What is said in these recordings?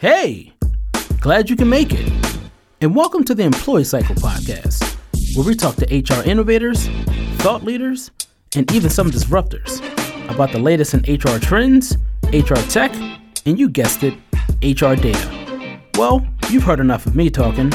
Hey, glad you can make it. And welcome to the Employee Cycle Podcast, where we talk to HR innovators, thought leaders, and even some disruptors about the latest in HR trends, HR tech, and you guessed it, HR data. Well, you've heard enough of me talking.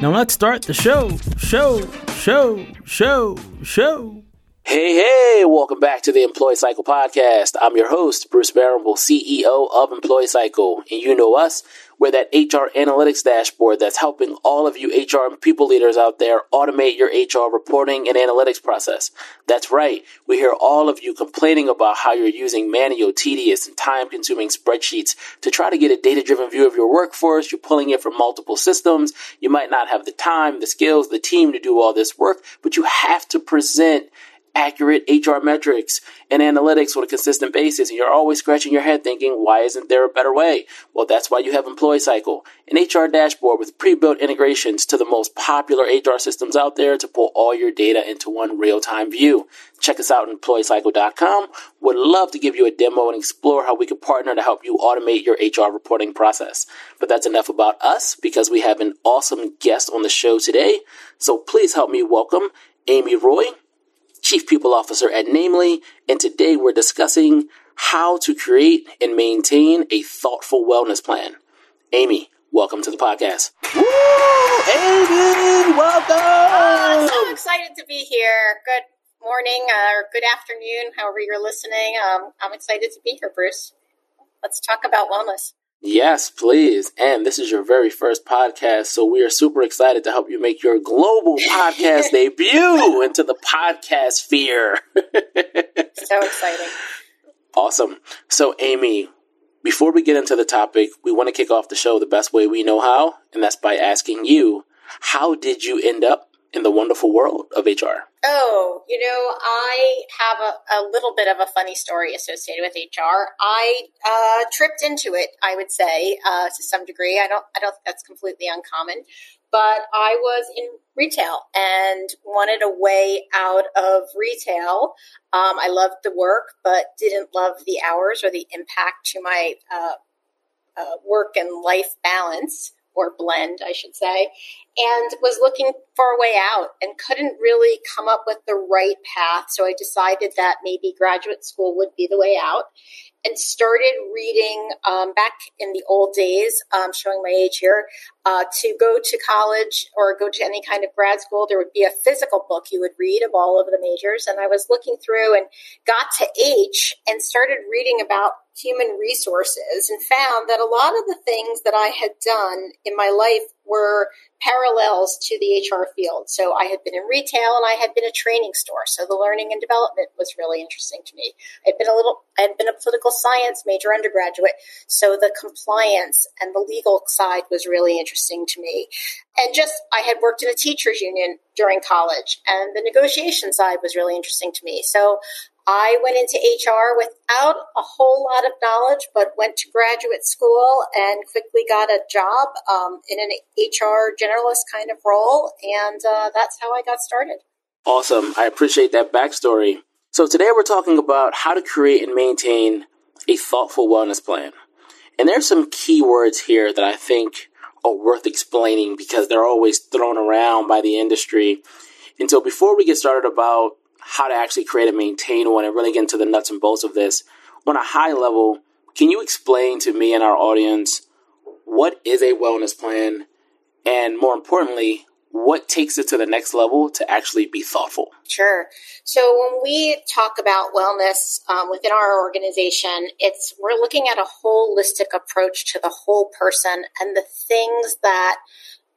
Now let's start the show, show, show, show, show. Hey, hey, welcome back to the Employee Cycle Podcast. I'm your host, Bruce Barrable, CEO of Employee Cycle. And you know us, we're that HR analytics dashboard that's helping all of you HR and people leaders out there automate your HR reporting and analytics process. That's right. We hear all of you complaining about how you're using manual, tedious, and time consuming spreadsheets to try to get a data driven view of your workforce. You're pulling it from multiple systems. You might not have the time, the skills, the team to do all this work, but you have to present accurate HR metrics and analytics on a consistent basis. And you're always scratching your head thinking, why isn't there a better way? Well, that's why you have Employee Cycle, an HR dashboard with pre-built integrations to the most popular HR systems out there to pull all your data into one real-time view. Check us out at employeecycle.com. Would love to give you a demo and explore how we could partner to help you automate your HR reporting process. But that's enough about us because we have an awesome guest on the show today. So please help me welcome Amy Roy. Chief People Officer at Namely, and today we're discussing how to create and maintain a thoughtful wellness plan. Amy, welcome to the podcast. Woo! Amy, welcome! Uh, so excited to be here. Good morning uh, or good afternoon, however you're listening. Um, I'm excited to be here, Bruce. Let's talk about wellness. Yes, please. And this is your very first podcast, so we are super excited to help you make your global podcast debut into the podcast sphere. so exciting. Awesome. So, Amy, before we get into the topic, we want to kick off the show the best way we know how, and that's by asking you, how did you end up in the wonderful world of HR? Oh, you know, I have a, a little bit of a funny story associated with HR. I uh, tripped into it, I would say, uh, to some degree. I don't, I don't think that's completely uncommon, but I was in retail and wanted a way out of retail. Um, I loved the work, but didn't love the hours or the impact to my uh, uh work and life balance or blend, I should say, and was looking for a way out and couldn't really come up with the right path. So I decided that maybe graduate school would be the way out and started reading um, back in the old days, um, showing my age here, uh, to go to college or go to any kind of grad school, there would be a physical book you would read of all of the majors. And I was looking through and got to H and started reading about human resources and found that a lot of the things that I had done in my life were parallels to the HR field. So I had been in retail and I had been a training store. So the learning and development was really interesting to me. I'd been a little, I had been a political science major undergraduate. So the compliance and the legal side was really interesting to me. And just, I had worked in a teachers union during college and the negotiation side was really interesting to me. So I went into HR without a whole lot of knowledge, but went to graduate school and quickly got a job um, in an HR generalist kind of role. And uh, that's how I got started. Awesome. I appreciate that backstory. So, today we're talking about how to create and maintain a thoughtful wellness plan. And there's some key words here that I think are worth explaining because they're always thrown around by the industry. And so, before we get started about how to actually create and maintain one and really get into the nuts and bolts of this. On a high level, can you explain to me and our audience what is a wellness plan? And more importantly, what takes it to the next level to actually be thoughtful? Sure. So when we talk about wellness um, within our organization, it's we're looking at a holistic approach to the whole person and the things that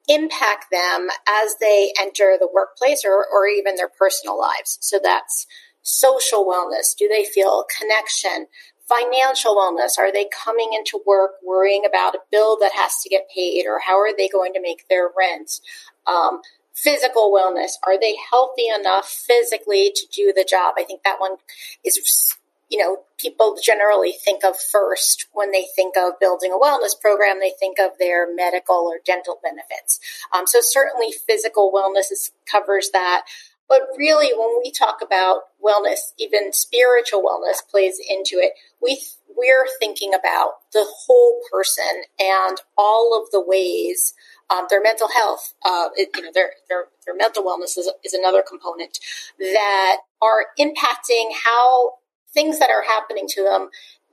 impact them as they enter the workplace or, or even their personal lives. So that's social wellness. Do they feel connection? Financial wellness. Are they coming into work worrying about a bill that has to get paid or how are they going to make their rent? Um, physical wellness. Are they healthy enough physically to do the job? I think that one is you know, people generally think of first when they think of building a wellness program, they think of their medical or dental benefits. Um, so certainly physical wellness is, covers that. But really, when we talk about wellness, even spiritual wellness plays into it. We we're thinking about the whole person and all of the ways um, their mental health, uh, it, you know, their, their, their mental wellness is, is another component that are impacting how things that are happening to them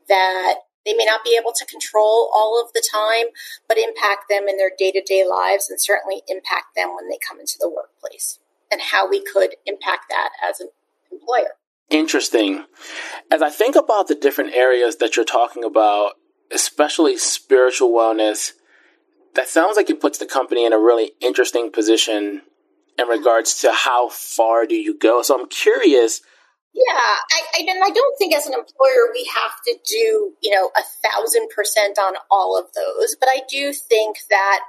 that they may not be able to control all of the time, but impact them in their day to day lives and certainly impact them when they come into the workplace and how we could impact that as an employer. Interesting. As I think about the different areas that you're talking about, especially spiritual wellness, that sounds like it puts the company in a really interesting position in regards to how far do you go. So I'm curious. Yeah, I, I, and I don't think as an employer we have to do, you know, a thousand percent on all of those, but I do think that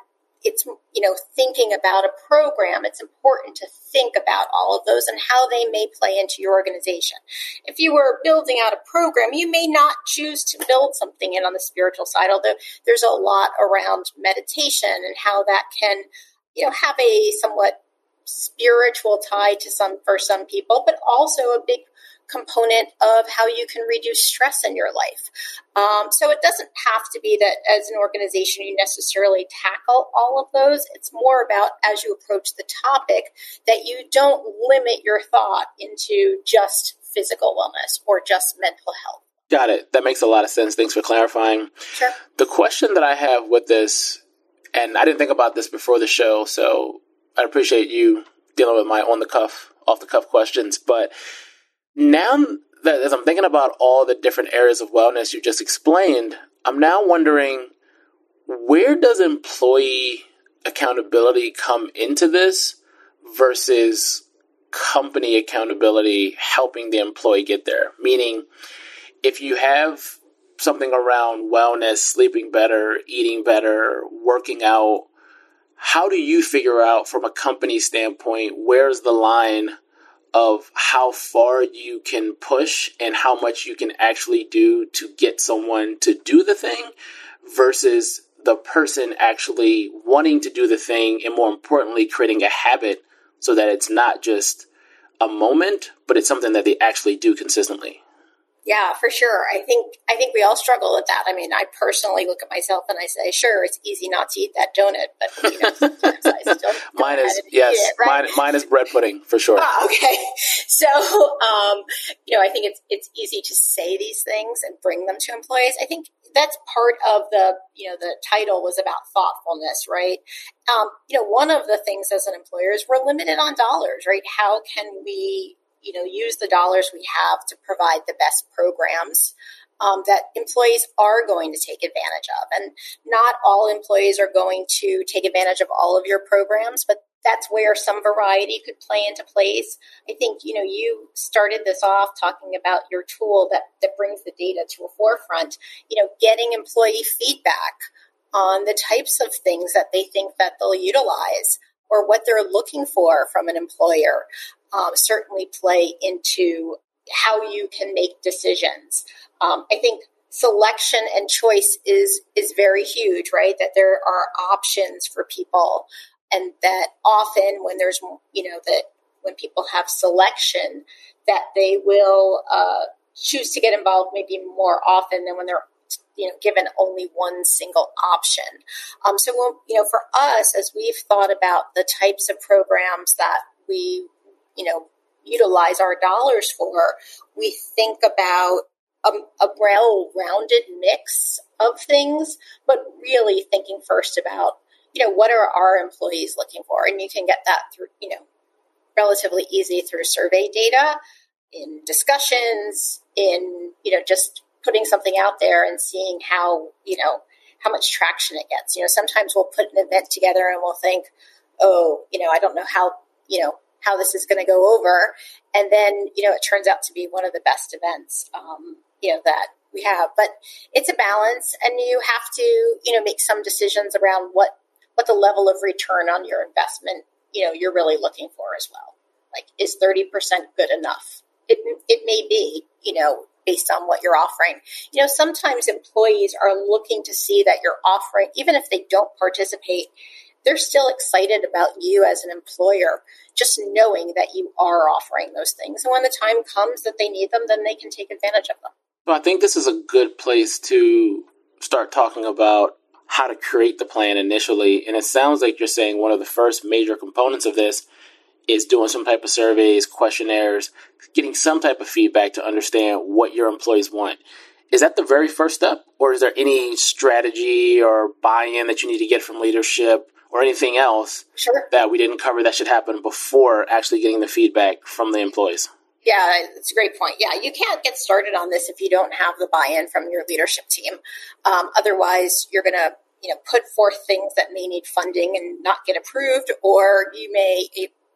it's you know thinking about a program it's important to think about all of those and how they may play into your organization. If you were building out a program you may not choose to build something in on the spiritual side although there's a lot around meditation and how that can you know have a somewhat spiritual tie to some for some people but also a big component of how you can reduce stress in your life. Um, so it doesn't have to be that as an organization you necessarily tackle all of those. It's more about as you approach the topic that you don't limit your thought into just physical wellness or just mental health. Got it. That makes a lot of sense. Thanks for clarifying. Sure. The question that I have with this, and I didn't think about this before the show, so I appreciate you dealing with my on the cuff, off the cuff questions, but now that as I'm thinking about all the different areas of wellness you just explained, I'm now wondering where does employee accountability come into this versus company accountability helping the employee get there? Meaning, if you have something around wellness, sleeping better, eating better, working out, how do you figure out from a company standpoint where's the line of how far you can push and how much you can actually do to get someone to do the thing versus the person actually wanting to do the thing and more importantly creating a habit so that it's not just a moment but it's something that they actually do consistently yeah, for sure. I think I think we all struggle with that. I mean, I personally look at myself and I say, sure, it's easy not to eat that donut, but you know, sometimes I still mine is yes, it, right? mine, mine is bread pudding for sure. Oh, okay, so um, you know, I think it's it's easy to say these things and bring them to employees. I think that's part of the you know the title was about thoughtfulness, right? Um, you know, one of the things as an employer is we're limited on dollars, right? How can we you know use the dollars we have to provide the best programs um, that employees are going to take advantage of. And not all employees are going to take advantage of all of your programs but that's where some variety could play into place. I think you know you started this off talking about your tool that that brings the data to a forefront you know getting employee feedback on the types of things that they think that they'll utilize or what they're looking for from an employer um, certainly play into how you can make decisions. Um, I think selection and choice is is very huge, right? That there are options for people, and that often when there's you know that when people have selection, that they will uh, choose to get involved maybe more often than when they're you know given only one single option. Um, so when, you know for us, as we've thought about the types of programs that we you know, utilize our dollars for, we think about a, a well-rounded mix of things, but really thinking first about, you know, what are our employees looking for? And you can get that through, you know, relatively easy through survey data, in discussions, in, you know, just putting something out there and seeing how, you know, how much traction it gets. You know, sometimes we'll put an event together and we'll think, oh, you know, I don't know how, you know, how this is going to go over. And then, you know, it turns out to be one of the best events, um, you know, that we have. But it's a balance, and you have to, you know, make some decisions around what what the level of return on your investment, you know, you're really looking for as well. Like, is thirty percent good enough? It it may be, you know, based on what you're offering. You know, sometimes employees are looking to see that you're offering, even if they don't participate they're still excited about you as an employer, just knowing that you are offering those things. And when the time comes that they need them, then they can take advantage of them. Well, I think this is a good place to start talking about how to create the plan initially. And it sounds like you're saying one of the first major components of this is doing some type of surveys, questionnaires, getting some type of feedback to understand what your employees want. Is that the very first step, or is there any strategy or buy in that you need to get from leadership or anything else sure. that we didn't cover that should happen before actually getting the feedback from the employees? Yeah, it's a great point. Yeah, you can't get started on this if you don't have the buy-in from your leadership team. Um, otherwise, you're going to you know put forth things that may need funding and not get approved, or you may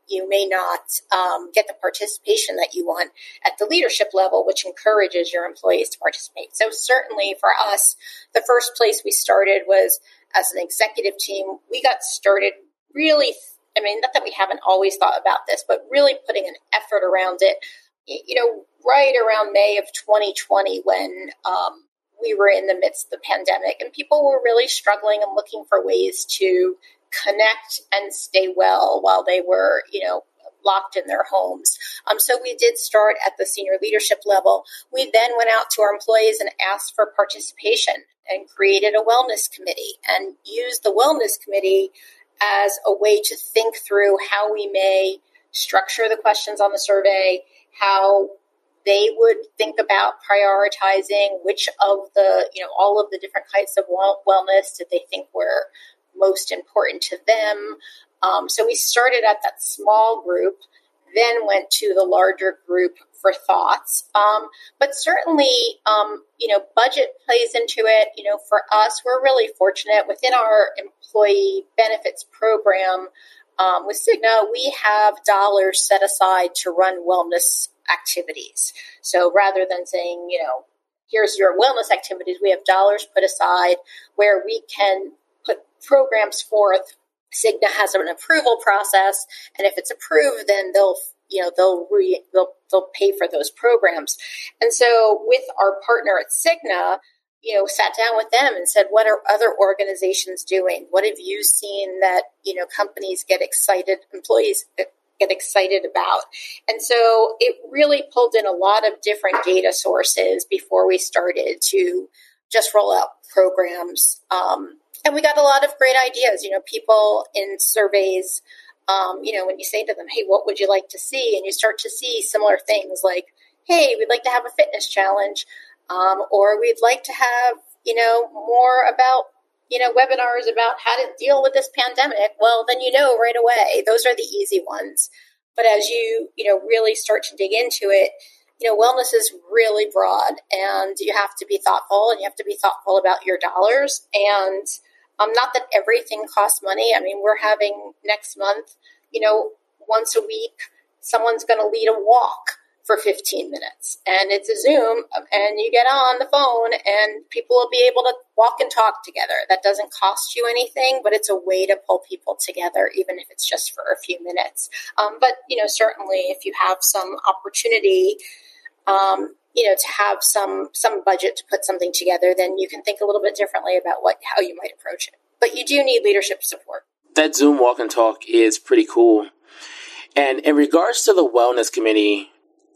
you may not um, get the participation that you want at the leadership level, which encourages your employees to participate. So certainly for us, the first place we started was as an executive team. We got started really. I mean, not that we haven't always thought about this, but really putting an effort around it. You know, right around May of 2020, when um, we were in the midst of the pandemic and people were really struggling and looking for ways to connect and stay well while they were, you know, locked in their homes. Um, so we did start at the senior leadership level. We then went out to our employees and asked for participation and created a wellness committee and used the wellness committee as a way to think through how we may structure the questions on the survey, how they would think about prioritizing which of the, you know, all of the different types of wellness did they think were most important to them. Um, so we started at that small group, then went to the larger group for thoughts. Um, but certainly, um, you know, budget plays into it. You know, for us, we're really fortunate within our employee benefits program. Um, with Cigna, we have dollars set aside to run wellness activities. So rather than saying, you know, here's your wellness activities, we have dollars put aside where we can programs forth. Cigna has an approval process, and if it's approved, then they'll you know they'll re, they'll they'll pay for those programs. And so with our partner at Cigna, you know, sat down with them and said, what are other organizations doing? What have you seen that, you know, companies get excited, employees get excited about. And so it really pulled in a lot of different data sources before we started to just roll out programs. Um, and we got a lot of great ideas. You know, people in surveys, um, you know, when you say to them, hey, what would you like to see? And you start to see similar things like, hey, we'd like to have a fitness challenge, um, or we'd like to have, you know, more about you know, webinars about how to deal with this pandemic, well, then you know right away. Those are the easy ones. But as you, you know, really start to dig into it, you know, wellness is really broad and you have to be thoughtful and you have to be thoughtful about your dollars. And um, not that everything costs money. I mean, we're having next month, you know, once a week, someone's going to lead a walk for 15 minutes. And it's a zoom and you get on the phone and people will be able to walk and talk together. That doesn't cost you anything but it's a way to pull people together even if it's just for a few minutes. Um, but you know certainly if you have some opportunity um, you know to have some some budget to put something together then you can think a little bit differently about what how you might approach it but you do need leadership support that zoom walk and talk is pretty cool and in regards to the wellness committee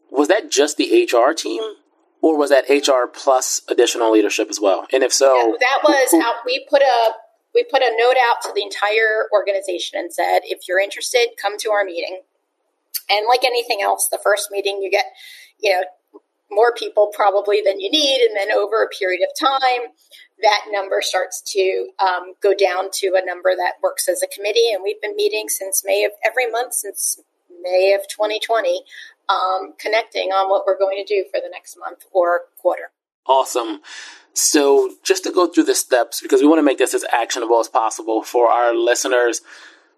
was that just the HR team? Or was that HR plus additional leadership as well? And if so, yeah, that was who, we put a we put a note out to the entire organization and said, if you're interested, come to our meeting. And like anything else, the first meeting you get, you know, more people probably than you need, and then over a period of time, that number starts to um, go down to a number that works as a committee. And we've been meeting since May of every month since May of 2020 um, connecting on what we're going to do for the next month or quarter. Awesome. So, just to go through the steps, because we want to make this as actionable as possible for our listeners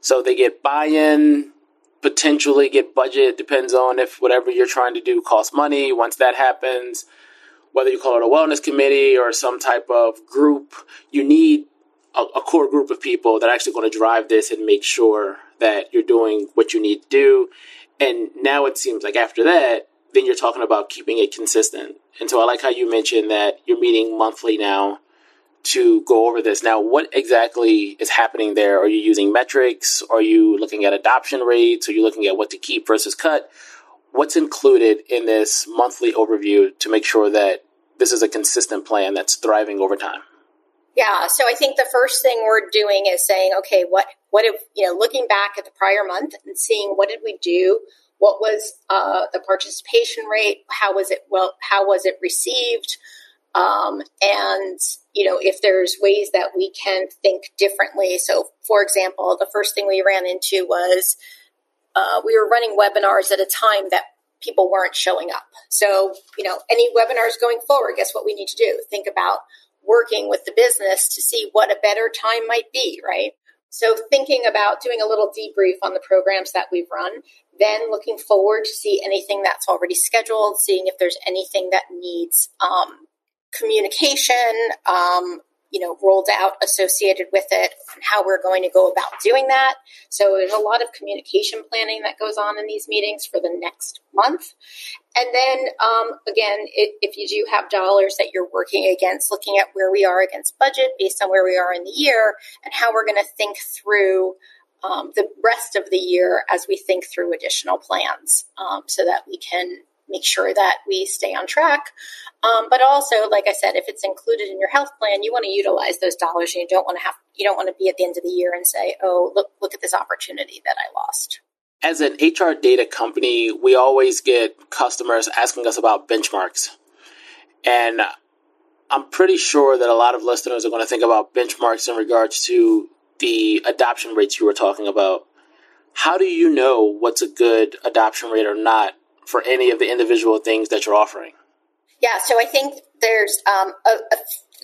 so they get buy in, potentially get budget, depends on if whatever you're trying to do costs money. Once that happens, whether you call it a wellness committee or some type of group, you need a, a core group of people that are actually going to drive this and make sure that you're doing what you need to do and now it seems like after that, then you're talking about keeping it consistent. And so I like how you mentioned that you're meeting monthly now to go over this. Now, what exactly is happening there? Are you using metrics? Are you looking at adoption rates? Are you looking at what to keep versus cut? What's included in this monthly overview to make sure that this is a consistent plan that's thriving over time? Yeah, so I think the first thing we're doing is saying, okay, what what if you know, looking back at the prior month and seeing what did we do, what was uh, the participation rate, how was it well, how was it received, um, and you know if there's ways that we can think differently. So, for example, the first thing we ran into was uh, we were running webinars at a time that people weren't showing up. So, you know, any webinars going forward, guess what we need to do? Think about working with the business to see what a better time might be, right? So, thinking about doing a little debrief on the programs that we've run, then looking forward to see anything that's already scheduled, seeing if there's anything that needs um, communication, um, you know, rolled out associated with it and how we're going to go about doing that. So there's a lot of communication planning that goes on in these meetings for the next month. And then um, again, it, if you do have dollars that you're working against, looking at where we are against budget based on where we are in the year and how we're going to think through um, the rest of the year as we think through additional plans um, so that we can make sure that we stay on track. Um, but also, like I said, if it's included in your health plan, you want to utilize those dollars. And you don't want to have you don't want to be at the end of the year and say, "Oh, look look at this opportunity that I lost." As an HR data company, we always get customers asking us about benchmarks, and I'm pretty sure that a lot of listeners are going to think about benchmarks in regards to the adoption rates you were talking about. How do you know what's a good adoption rate or not for any of the individual things that you're offering? Yeah, so I think there's um, a, a,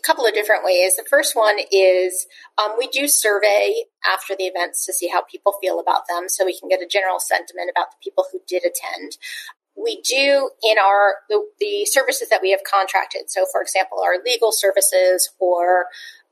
couple of different ways. The first one is um, we do survey after the events to see how people feel about them, so we can get a general sentiment about the people who did attend. We do in our the, the services that we have contracted. So, for example, our legal services or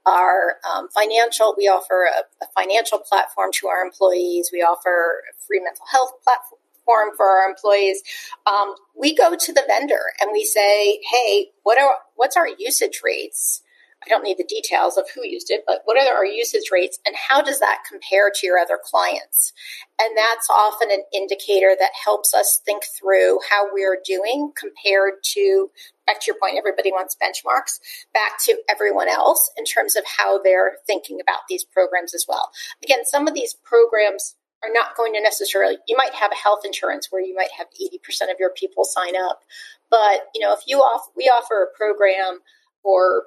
our um, financial, we offer a, a, financial platform to our employees. We offer free mental health platform form for our employees, um, we go to the vendor and we say, "Hey, what are what's our usage rates?" I don't need the details of who used it, but what are our usage rates and how does that compare to your other clients? And that's often an indicator that helps us think through how we're doing compared to, back to your point, everybody wants benchmarks, back to everyone else in terms of how they're thinking about these programs as well. Again, some of these programs are not going to necessarily you might have a health insurance where you might have 80% of your people sign up but you know if you off we offer a program for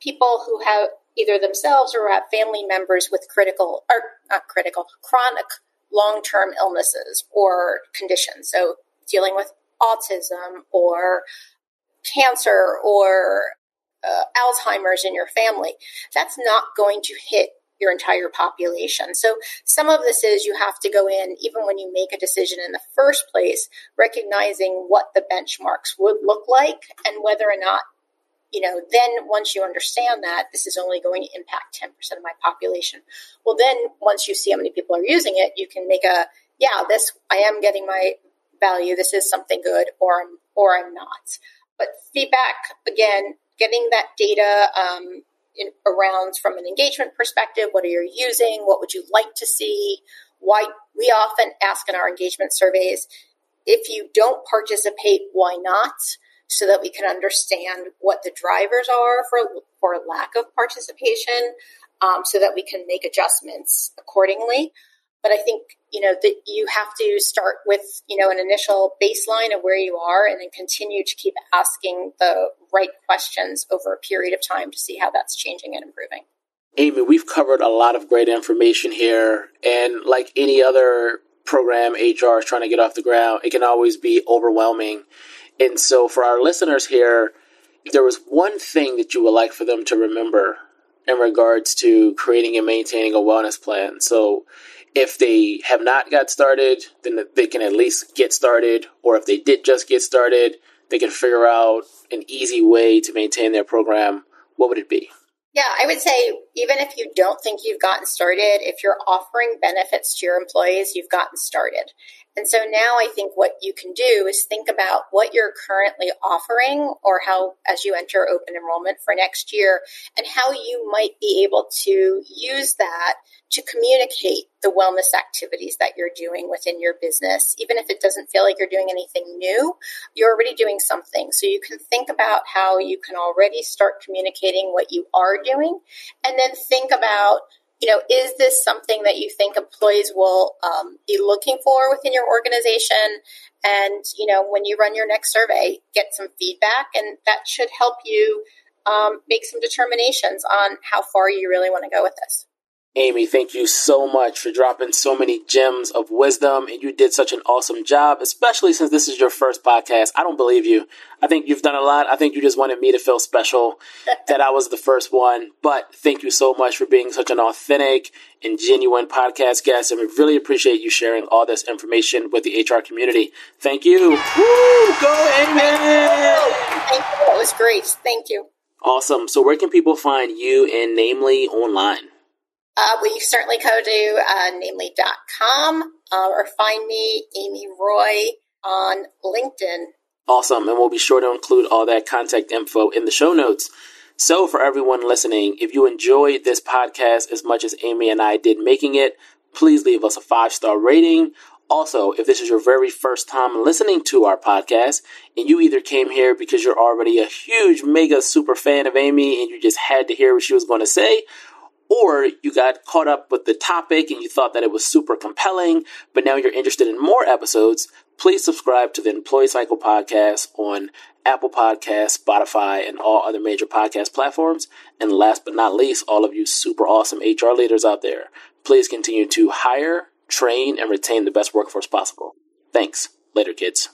people who have either themselves or have family members with critical or not critical chronic long-term illnesses or conditions. So dealing with autism or cancer or uh, alzheimer's in your family that's not going to hit your entire population. So some of this is you have to go in, even when you make a decision in the first place, recognizing what the benchmarks would look like and whether or not, you know, then once you understand that this is only going to impact 10% of my population. Well, then once you see how many people are using it, you can make a, yeah, this, I am getting my value. This is something good or I'm, or I'm not. But feedback, again, getting that data, um, in, around from an engagement perspective? What are you using? What would you like to see? Why we often ask in our engagement surveys if you don't participate why not? So that we can understand what the drivers are for for lack of participation um, so that we can make adjustments accordingly. But I think, you know, that you have to start with, you know, an initial baseline of where you are and then continue to keep asking the right questions over a period of time to see how that's changing and improving. Amy, we've covered a lot of great information here. And like any other program HR is trying to get off the ground, it can always be overwhelming. And so for our listeners here, if there was one thing that you would like for them to remember in regards to creating and maintaining a wellness plan. So if they have not got started, then they can at least get started. Or if they did just get started, they can figure out an easy way to maintain their program. What would it be? Yeah, I would say even if you don't think you've gotten started, if you're offering benefits to your employees, you've gotten started. And so now I think what you can do is think about what you're currently offering or how, as you enter open enrollment for next year, and how you might be able to use that to communicate the wellness activities that you're doing within your business. Even if it doesn't feel like you're doing anything new, you're already doing something. So you can think about how you can already start communicating what you are doing and then think about you know, is this something that you think employees will um, be looking for within your organization? And, you know, when you run your next survey, get some feedback, and that should help you um, make some determinations on how far you really want to go with this. Amy, thank you so much for dropping so many gems of wisdom, and you did such an awesome job, especially since this is your first podcast. I don't believe you. I think you've done a lot. I think you just wanted me to feel special that I was the first one. But thank you so much for being such an authentic and genuine podcast guest, and we really appreciate you sharing all this information with the HR community. Thank you. Woo! Go Amy! Thank you. It was great. Thank you. Awesome. So, where can people find you and Namely online? Uh, you certainly go to uh, namely.com uh, or find me, Amy Roy, on LinkedIn. Awesome. And we'll be sure to include all that contact info in the show notes. So, for everyone listening, if you enjoyed this podcast as much as Amy and I did making it, please leave us a five star rating. Also, if this is your very first time listening to our podcast and you either came here because you're already a huge, mega super fan of Amy and you just had to hear what she was going to say, or you got caught up with the topic and you thought that it was super compelling, but now you're interested in more episodes, please subscribe to the Employee Cycle podcast on Apple Podcasts, Spotify, and all other major podcast platforms. And last but not least, all of you super awesome HR leaders out there, please continue to hire, train, and retain the best workforce possible. Thanks. Later, kids.